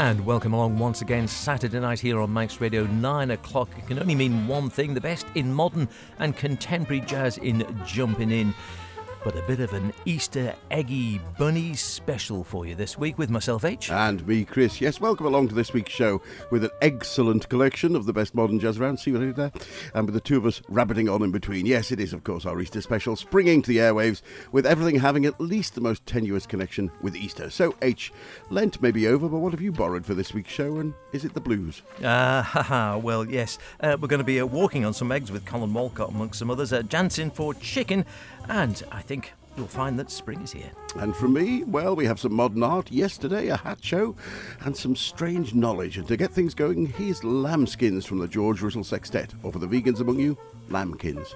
And welcome along once again, Saturday night here on Manx Radio, 9 o'clock. It can only mean one thing the best in modern and contemporary jazz in Jumping In. But a bit of an Easter eggy bunny special for you this week with myself, H. And me, Chris. Yes, welcome along to this week's show with an excellent collection of the best modern jazz around. See what I did there? And with the two of us rabbiting on in between. Yes, it is, of course, our Easter special, springing to the airwaves with everything having at least the most tenuous connection with Easter. So, H, Lent may be over, but what have you borrowed for this week's show? And is it the blues? Ah, haha, well, yes. Uh, we're going to be uh, walking on some eggs with Collin Walcott, amongst some others, uh, dancing for chicken, and I think you'll find that spring is here. And from me, well, we have some modern art yesterday, a hat show, and some strange knowledge. And to get things going, here's Lambskins from the George Russell Sextet. Or for the vegans among you, Lambkins.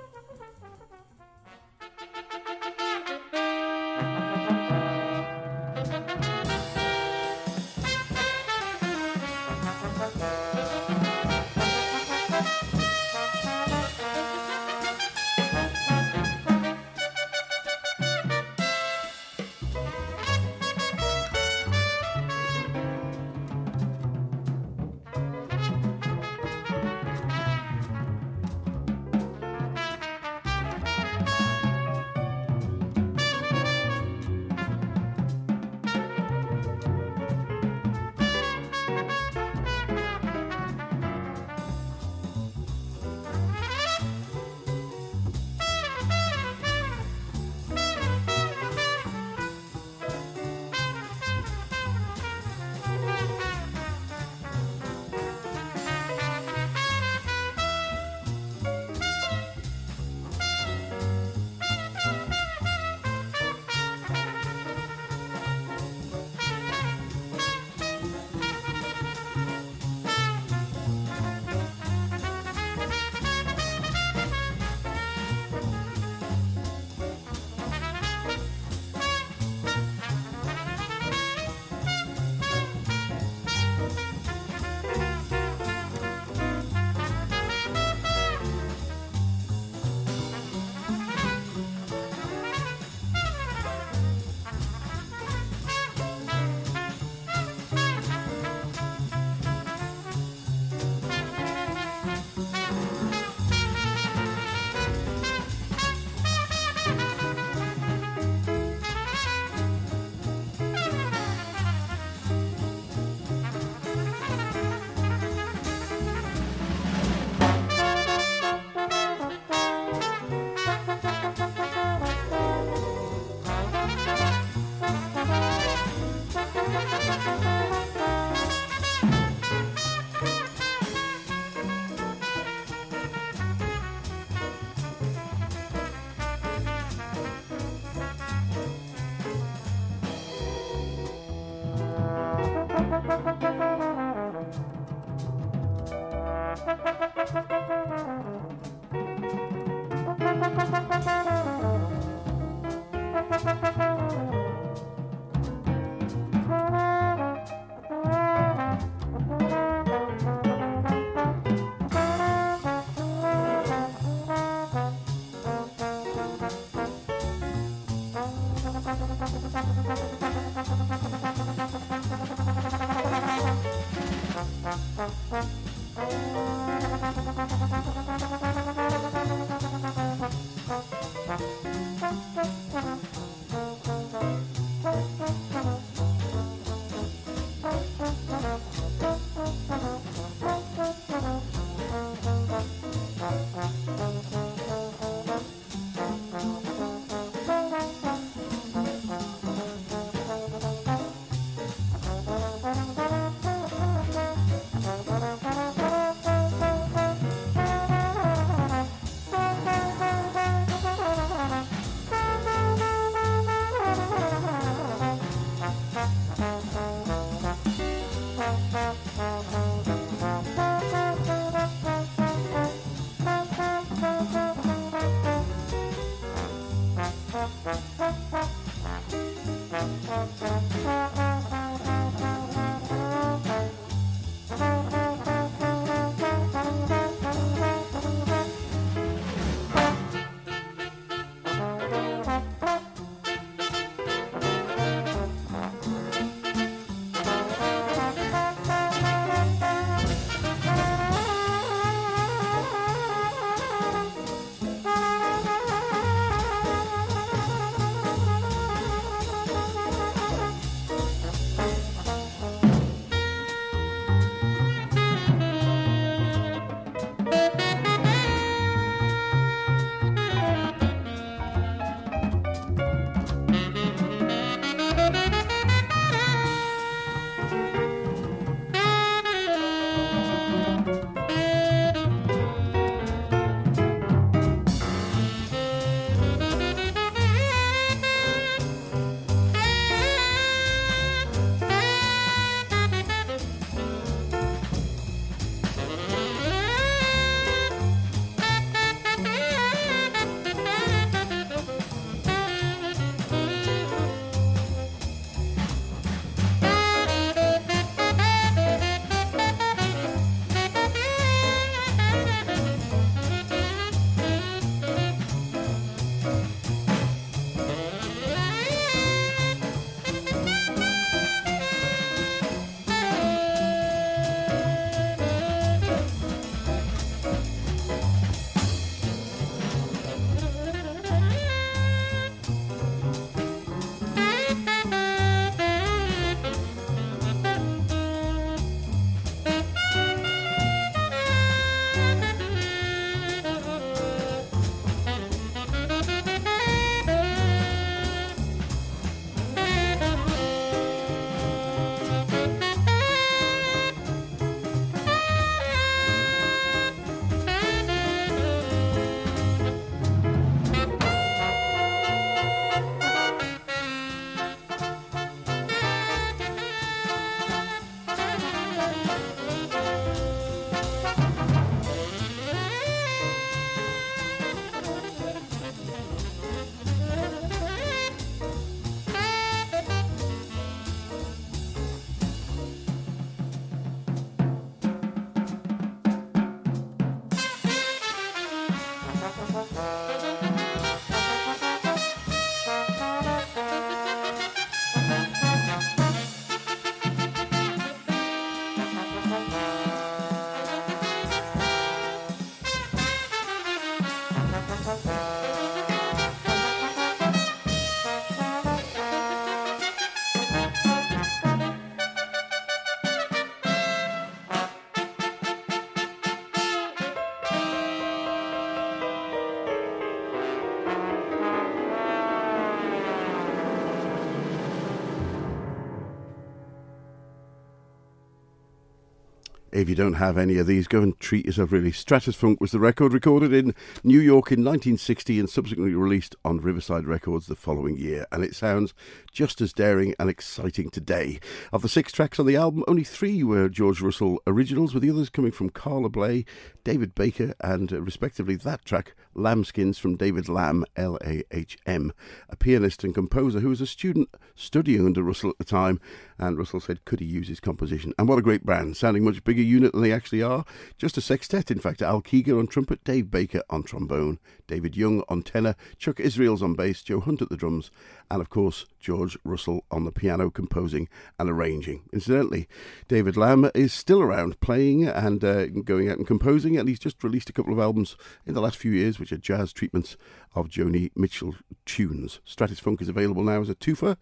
If you don't have any of these, go and treat yourself really. Stratusphunk was the record recorded in New York in 1960 and subsequently released on Riverside Records the following year. And it sounds just as daring and exciting today. Of the six tracks on the album, only three were George Russell originals, with the others coming from Carla Bley, David Baker, and uh, respectively that track, Lambskins from David Lahm, L A H M, a pianist and composer who was a student studying under Russell at the time. And Russell said, could he use his composition? And what a great band, sounding much bigger unit than they actually are. Just a sextet, in fact. Al Keegan on trumpet, Dave Baker on trombone, David Young on tenor, Chuck Israels on bass, Joe Hunt at the drums, and of course, George Russell on the piano, composing and arranging. Incidentally, David Lahm is still around playing and uh, going out and composing, and he's just released a couple of albums in the last few years, which are jazz treatments of Joni Mitchell tunes. Stratusphunk is available now as a twofer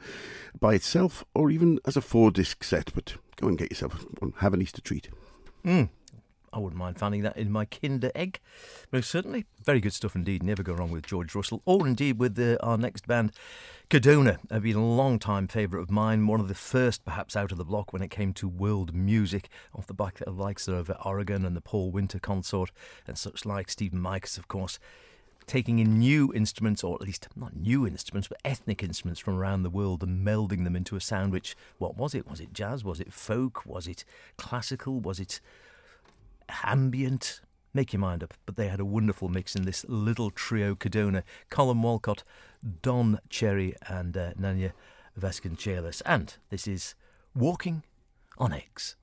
by itself or even as a four disc set, but go and get yourself one. Have an Easter treat. Mm. I wouldn't mind finding that in my Kinder Egg. Most certainly. Very good stuff indeed. Never go wrong with George Russell, or indeed with uh, our next band, Codona. Have been a long time favourite of mine, one of the first perhaps out of the block when it came to world music, off the back of the likes of Oregon and the Paul Winter Consort and such like, Stephan Micus, of course taking in new instruments, or at least not new instruments, but ethnic instruments from around the world and melding them into a sound which, what was it? Was it jazz? Was it folk? Was it classical? Was it ambient. Make your mind up. But they had a wonderful mix in this little trio Codona Collin Walcott, Don Cherry, and uh, Nanya Vasconcelos. And this is Walking on Eggs.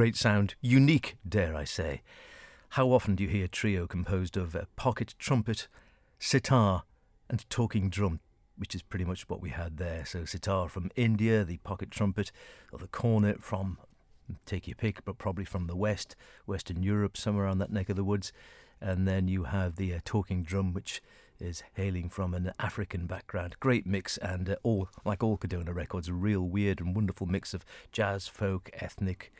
Great sound, unique, dare I say. How often do you hear a trio composed of a pocket trumpet, sitar, and talking drum, which is pretty much what we had there. So, sitar from India, the pocket trumpet, or the cornet from take your pick, but probably from the west, Western Europe, somewhere around that neck of the woods. And then you have the uh, talking drum, which is hailing from an African background. Great mix, and uh, all like all Codona records, a real weird and wonderful mix of jazz, folk, ethnic,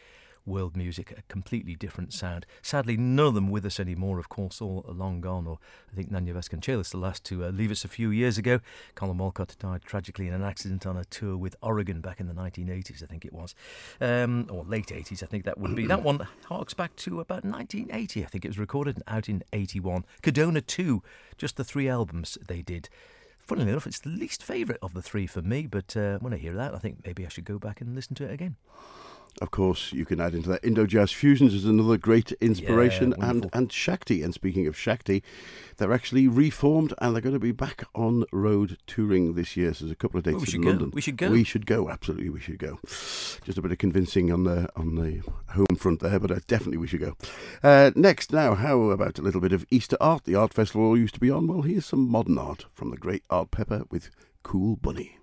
world music, a completely different sound. Sadly, none of them with us anymore, of course, all long gone. Or I think Nanya Vasconcelos, the last to uh, leave us a few years ago. Collin Walcott died tragically in an accident on a tour with Oregon back in the 1980s, I think it was, um, or late 80s, I think that would be. that one harks back to about 1980, I think it was recorded out in 81. Codona 2, just the three albums they did funnily enough, it's the least favourite of the three for me. But uh, when I hear that, I think maybe I should go back and listen to it again. Of course, you can add into that Indo Jazz Fusions is another great inspiration, Yeah, and and Shakti. And speaking of Shakti, they're actually reformed and they're going to be back on road touring this year. So there's a couple of dates Well, we in should go. London. We should go. We should go. Absolutely, we should go. Just a bit of convincing on the on the home front there, but uh, definitely we should go. Uh, next, now, how about a little bit of Easter art? The art festival used to be on. Well, here's some modern art from the great Art Pepper with Cool Bunny.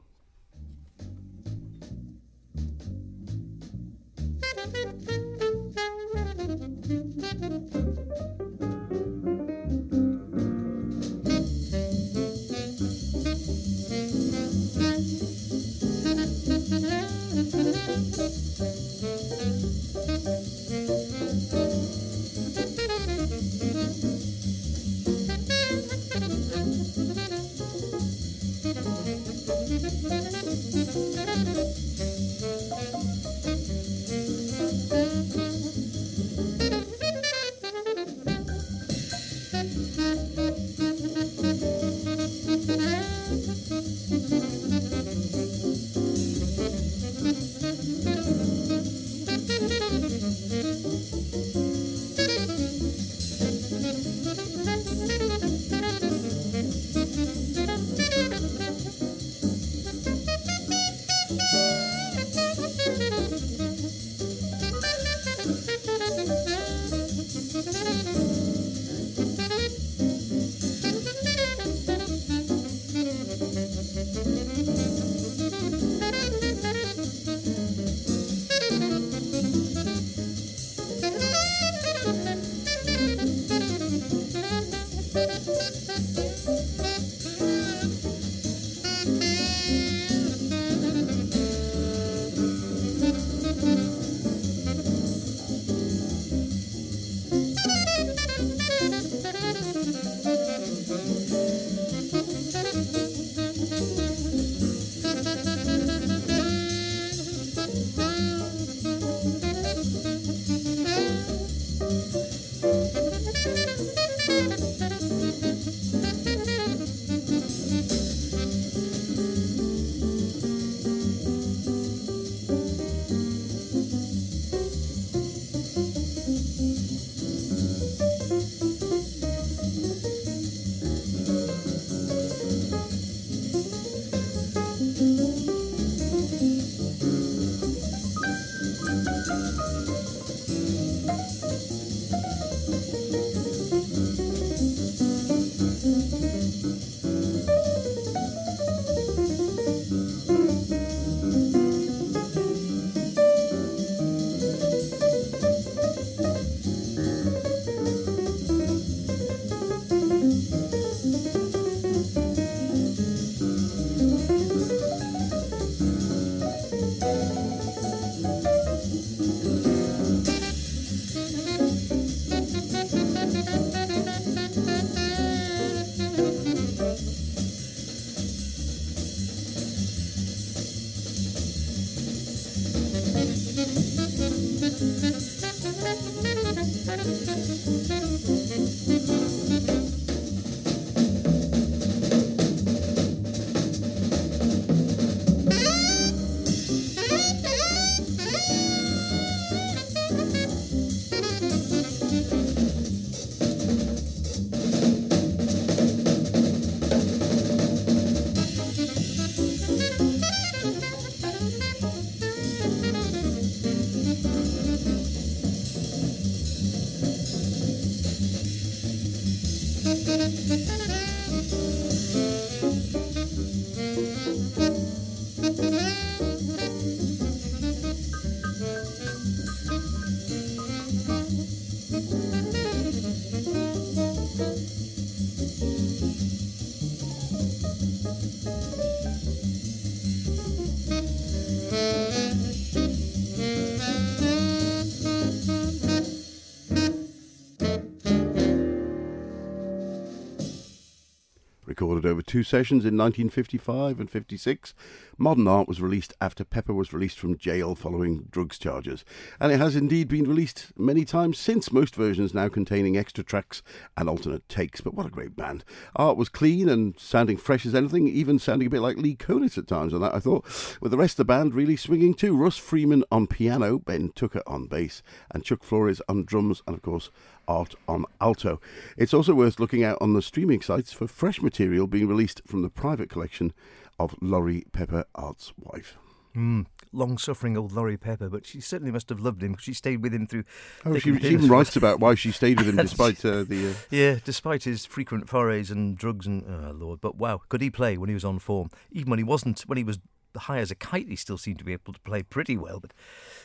Over two sessions in 1955 and 56. Modern Art was released after Pepper was released from jail following drugs charges, and it has indeed been released many times since, most versions now containing extra tracks and alternate takes. But what a great band! Art was clean and sounding fresh as anything, even sounding a bit like Lee Konitz at times on that, I thought, with the rest of the band really swinging too. Russ Freeman on piano, Ben Tucker on bass, and Chuck Flores on drums, and of course, Art on alto. It's also worth looking out on the streaming sites for fresh material being released from the private collection of Laurie Pepper, Art's wife. Mm, long suffering old Laurie Pepper, but she certainly must have loved him because she stayed with him through. Oh, she, she even writes about why she stayed with him despite uh, the. Uh... Yeah, despite his frequent forays and drugs and. Oh, Lord. But wow, could he play when he was on form? Even when he wasn't, when he was high as a kite, he still seemed to be able to play pretty well. But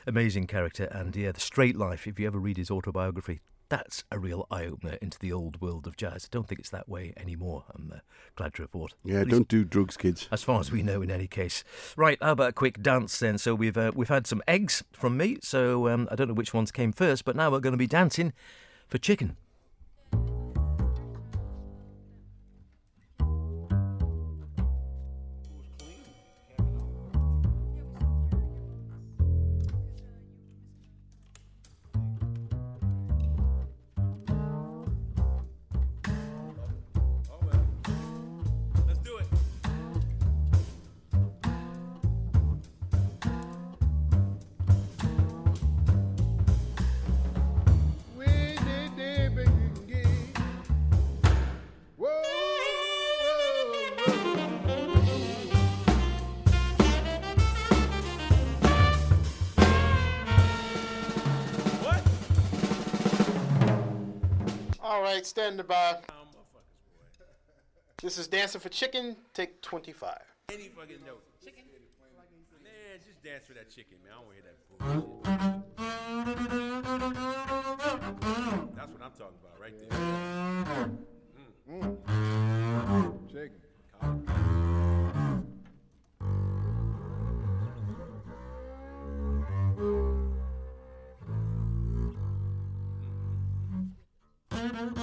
amazing character. And yeah, The Straight Life, if you ever read his autobiography, that's a real eye opener into the old world of jazz. I don't think it's that way anymore. I'm uh, glad to report. Yeah, don't do drugs, kids. As far as we know, in any case. Right, how about a quick dance then? So we've uh, we've had some eggs from me. So um, I don't know which ones came first, but now we're going to be dancing for chicken. Right, standing by. This is Dancing for Chicken, take 25. Any fucking note. Chicken? Man, just dance for that chicken, man. I don't want to hear that bullshit. That's what I'm talking about right there. Mm. Mm. Chicken. Mm-hmm.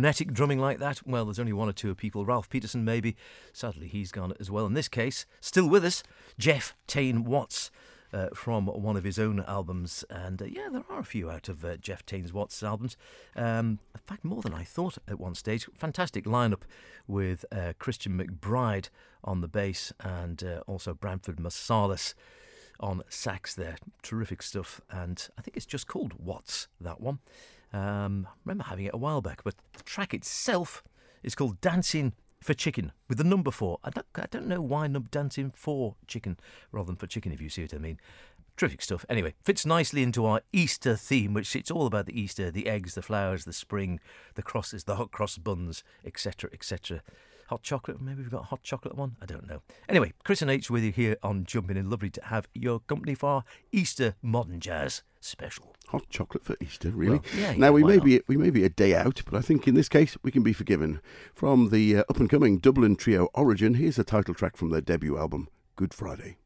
Frenetic drumming like that? Well, there's only one or two people. Ralph Peterson, maybe. Sadly, he's gone as well. In this case, still with us, Jeff Tain Watts. Uh, from one of his own albums, and uh, yeah, there are a few out of uh, Jeff Taines Watts' albums. Um, in fact, more than I thought at one stage. Fantastic lineup with uh, Christian McBride on the bass and uh, also Branford Marsalis on sax there. Terrific stuff. And I think it's just called Watts, that one. Um, I remember having it a while back, but the track itself is called Dancing for Chicken with the number four. I don't, I don't know why dancing for chicken rather than for chicken, if you see what I mean. Terrific stuff. Anyway, fits nicely into our Easter theme, which it's all about the Easter, the eggs, the flowers, the spring, the crosses, the hot cross buns, etc., etc. Hot chocolate, maybe we've got a hot chocolate one. I don't know. Anyway, Chris and H with you here on Jumping In. Lovely to have your company for Easter modern jazz special. Hot chocolate for Easter, really? Well, yeah, now yeah, we may not? be we may be a day out, but I think in this case we can be forgiven. From the uh, up and coming Dublin trio Origin, here's a title track from their debut album, Good Friday.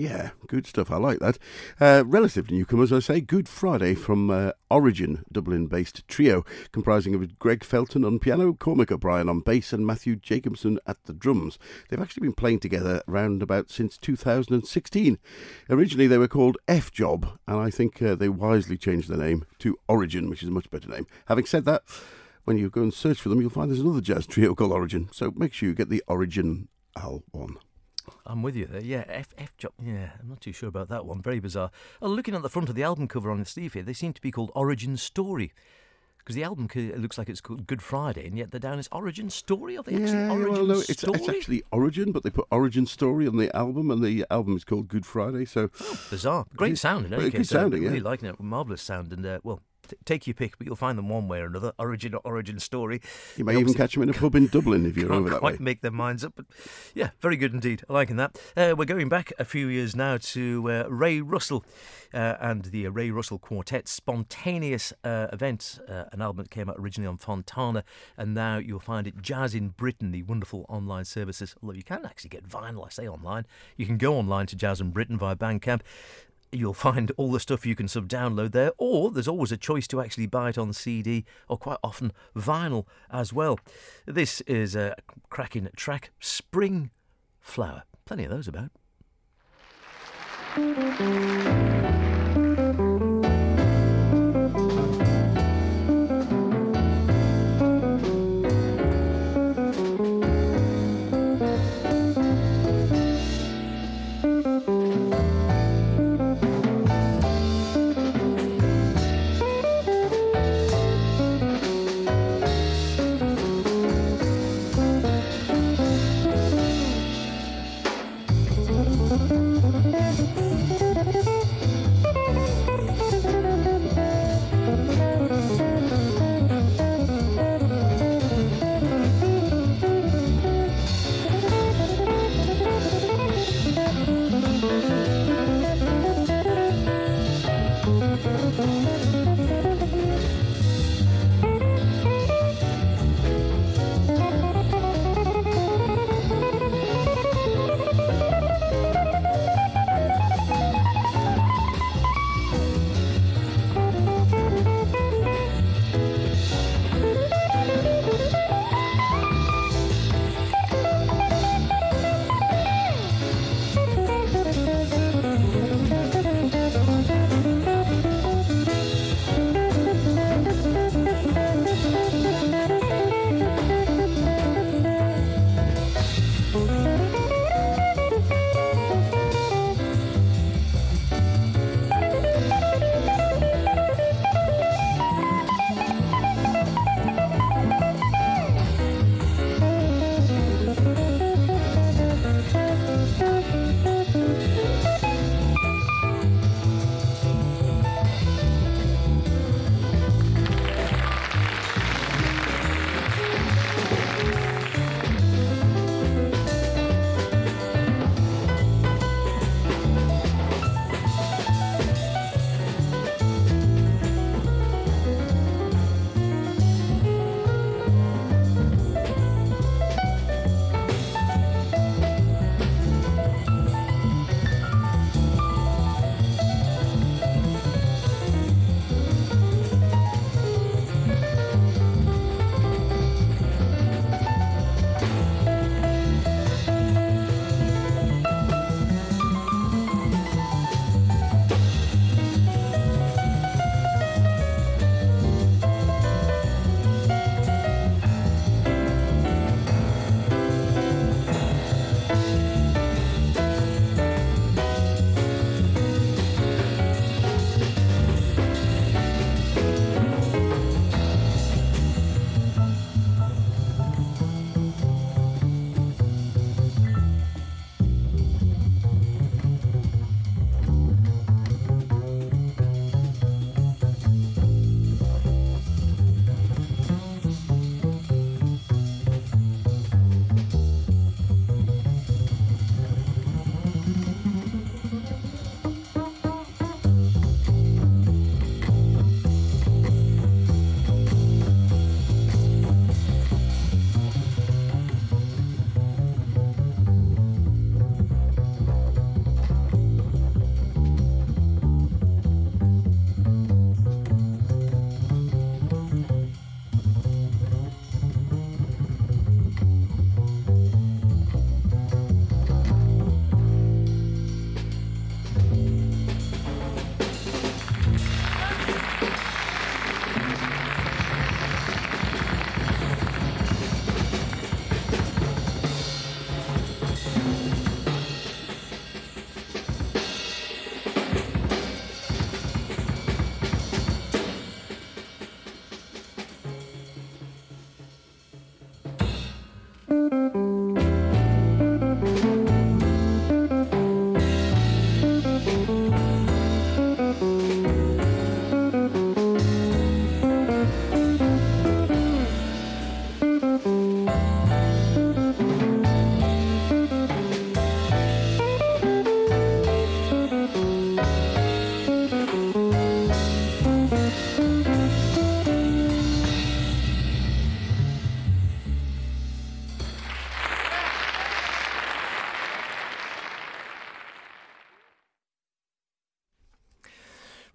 Yeah, good stuff. I like that. Uh, relative newcomers, I say, Good Friday from uh, Origin, Dublin based trio, comprising of Greg Felton on piano, Cormac O'Brien on bass, and Matthew Jacobson at the drums. They've actually been playing together around about since 2016. Originally, they were called F Job, and I think uh, they wisely changed their name to Origin, which is a much better name. Having said that, when you go and search for them, you'll find there's another jazz trio called Origin. So make sure you get the Origin Al one. I'm with you there. Yeah, F F job. Yeah, I'm not too sure about that one. Very bizarre. Oh, looking at the front of the album cover on the sleeve here, they seem to be called Origin Story. Because the album looks like it's called Good Friday, and yet they're down as Origin Story. Are they actually Yeah, Origin well, no, it's, Story? it's actually Origin, but they put Origin Story on the album, and the album is called Good Friday. So Bizarre. Great sound in any Very good case. uh, sounding, really yeah. liking it. Marvellous sound. And, uh, well, t- take your pick, but you'll find them one way or another. Origin or Origin Story. you may They even catch them in a pub in Dublin if you're over that quite way. make their minds up. But yeah, very good indeed. I liking that. Uh, we're going back a few years now to uh, Ray Russell uh, and the Ray Russell Quartet spontaneous uh, event, uh, an album that came out originally on Fontana, and now you'll find it Jazz in Britain, the wonderful online services. Although you can actually get vinyl, I say online. You can go online to Jazz in Britain via Bandcamp. You'll find all the stuff you can sub download there, or there's always a choice to actually buy it on CD or quite often vinyl as well. This is a cracking track, Spring Flower. Plenty of those about.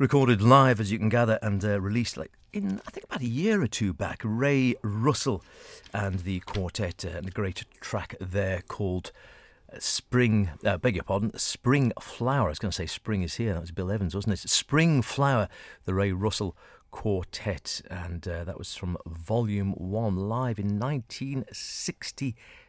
Recorded live, as you can gather, and uh, released like in I think about a year or two back. Ray Russell and the quartet, uh, and a great track there called. uh, Spring, uh, beg your pardon, Spring Flower. I was going to say Spring is here. That was Bill Evans, wasn't it? Spring Flower, the Ray Russell Quartet, and uh, that was from Volume One, live in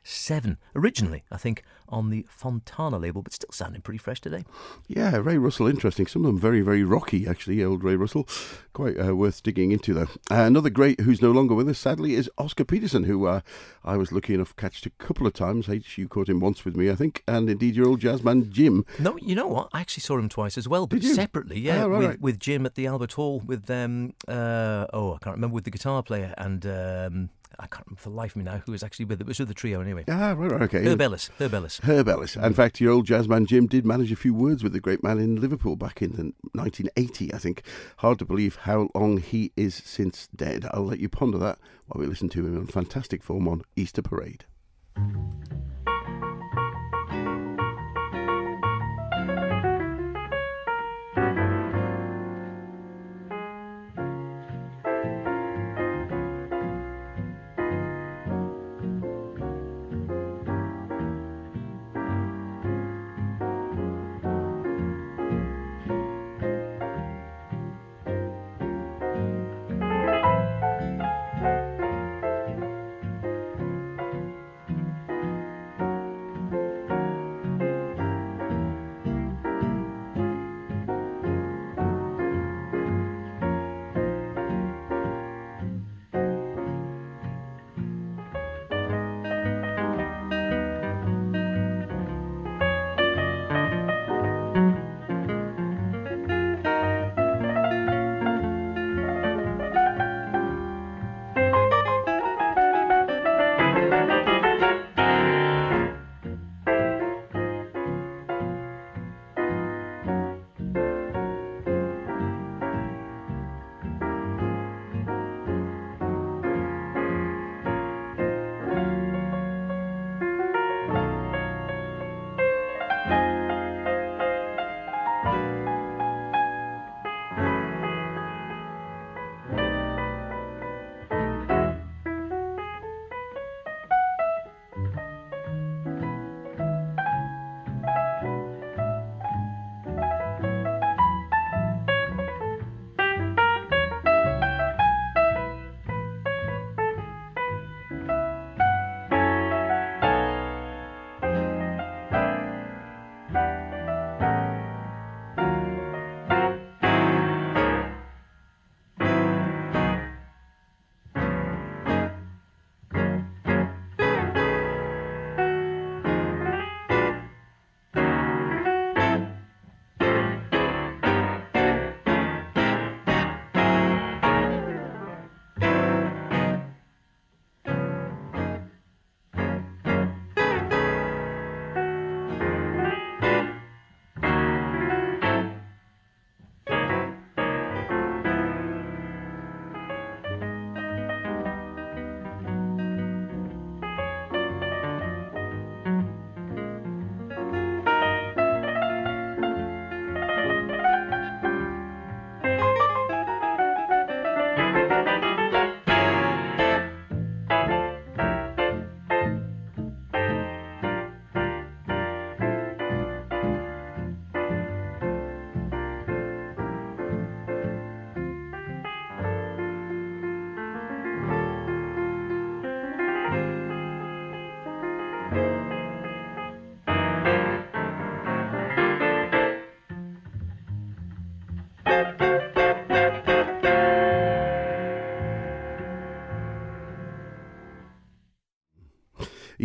1967. Originally, I think, on the Fontana label, but still sounding pretty fresh today. Yeah, Ray Russell, interesting. Some of them very, very rocky, actually, old Ray Russell. Quite uh, worth digging into, though. Uh, another great who's no longer with us, sadly, is Oscar Peterson, who uh, I was lucky enough to catch a couple of times. H, you caught him once with me, I think, and indeed your old jazz man, Jim. No, you know what? I actually saw him twice as well, but separately. Yeah, Ah, right, with, right. with Jim at the Albert Hall with um uh oh I can't remember with the guitar player and um I can't remember for the life of me now who was actually with it. It was with the trio anyway. Ah, right, right, okay. Herb Ellis. Herb Ellis. Herb Ellis. In fact, your old jazz man Jim did manage a few words with the great man in Liverpool back in the 1980, I think. Hard to believe how long he is since dead. I'll let you ponder that while we listen to him on fantastic form on Easter Parade.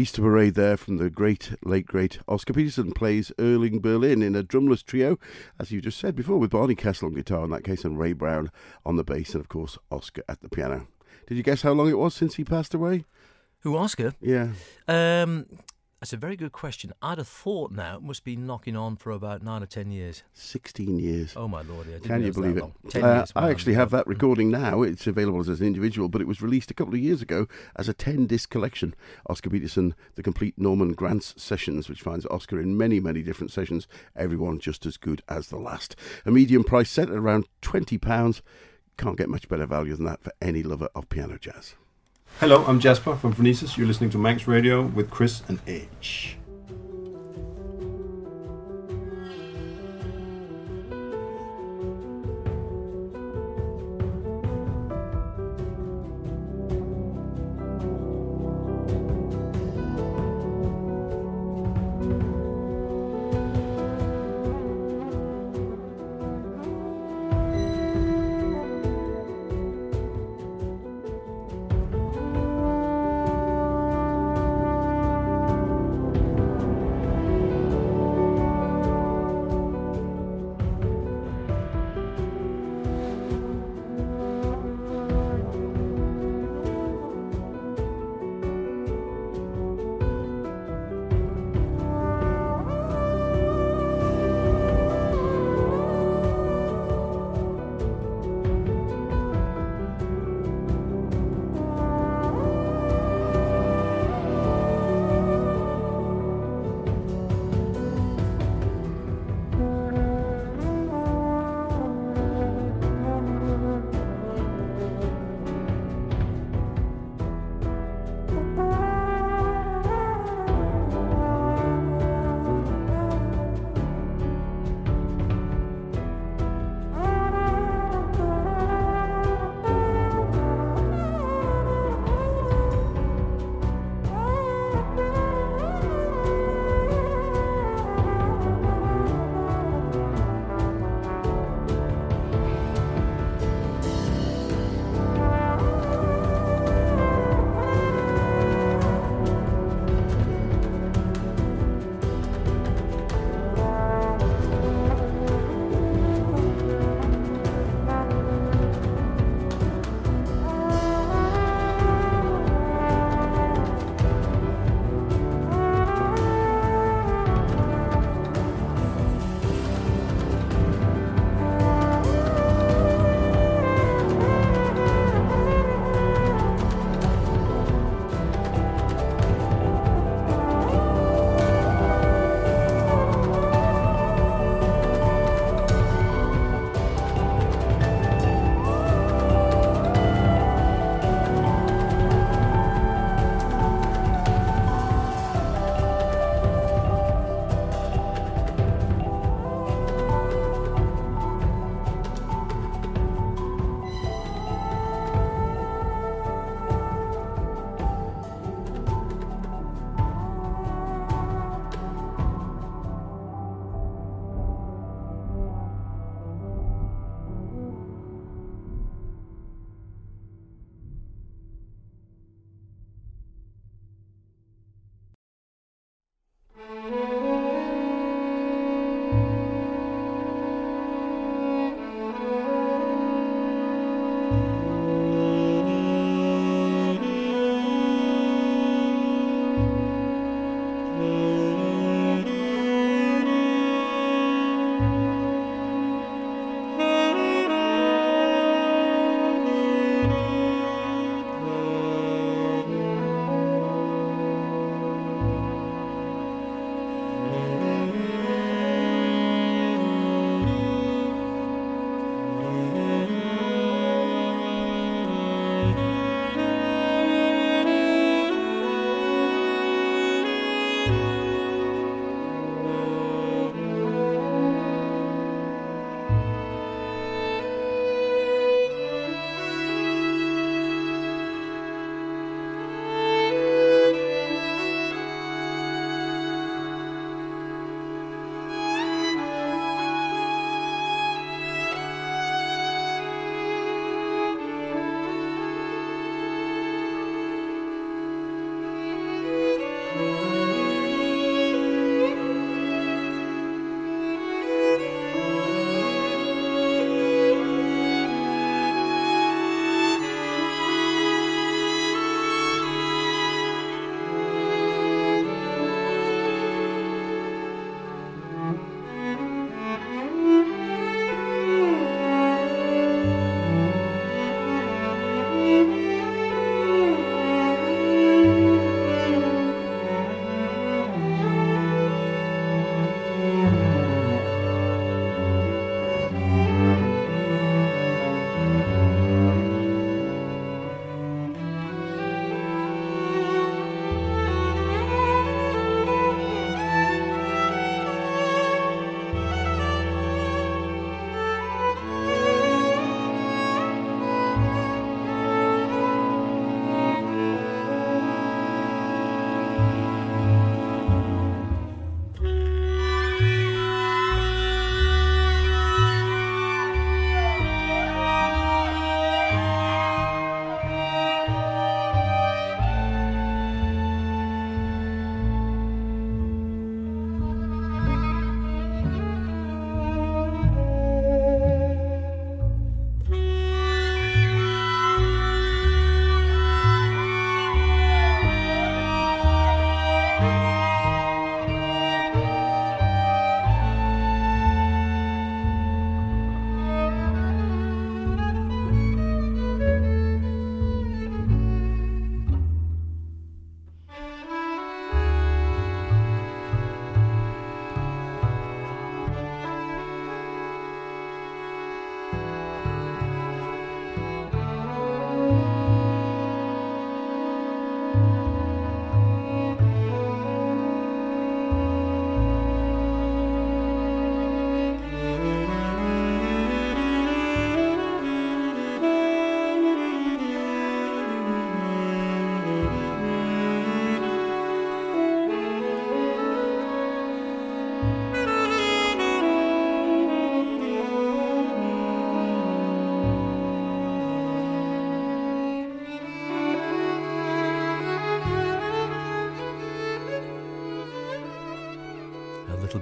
Easter Parade there from the great, late great Oscar Peterson plays Irving Berlin in a drumless trio, as you just said before, with Barney Kessel on guitar in that case and Ray Brown on the bass and, of course, Oscar at the piano. Did you guess how long it was since he passed away? Who Oscar? Yeah. Um, That's a very good question. I'd have thought now it must be knocking on for about nine or ten years. 16 years. Oh my lord! Yeah, Can you believe it? Ten Uh, years. I actually have that recording now. It's available as an individual, but it was released a couple of years ago as a 10 disc collection. Oscar Peterson, The Complete Norman Granz Sessions, which finds Oscar in many, many different sessions, everyone just as good as the last. A medium price set at around £20. Can't get much better value than that for any lover of piano jazz. Hello, I'm Jasper from Phronesis. You're listening to Manx Radio with Chris and Edge.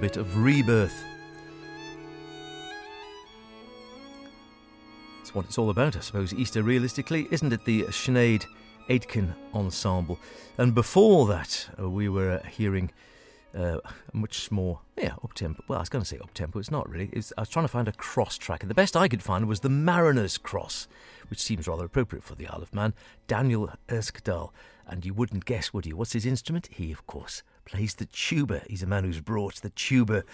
Bit of rebirth. It's what it's all about, I suppose, Easter, realistically, isn't it? The Sinead Aitken Ensemble. And before that, uh, we were uh, hearing uh, much more, yeah, up tempo. Well, I was going to say up tempo. It's not really. It's, I was trying to find a cross track, and the best I could find was the Mariner's Cross, which seems rather appropriate for the Isle of Man. Daniel Herskedal, and you wouldn't guess, would you? What's his instrument? He, of course, plays the tuba. He's a man who's brought the tuba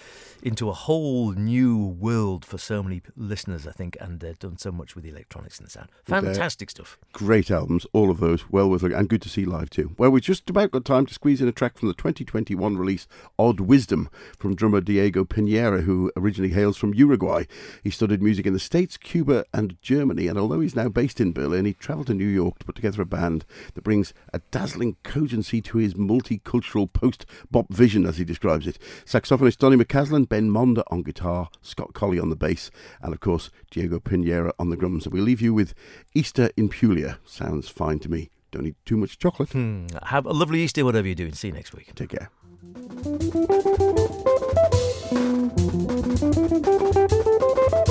into a whole new world for so many listeners, I think, and uh, done so much with the electronics and the sound. Fantastic stuff. Great albums, all of those, well worth looking, and good to see live too. Well, we've just about got time to squeeze in a track from the 2021 release Odd Wisdom from drummer Diego Pinera, who originally hails from Uruguay. He studied music in the States, Cuba, and Germany, and although he's now based in Berlin, he travelled to New York to put together a band that brings a dazzling cogency to his multicultural post produced Bob Vision, as he describes it. Saxophonist Donny McCaslin, Ben Monder on guitar, Scott Colley on the bass, and of course Diego Pinera on the drums. And we leave you with Easter in Puglia. Sounds fine to me. Don't eat too much chocolate. Hmm. Have a lovely Easter, whatever you're doing. see you next week. Take care. Thank you.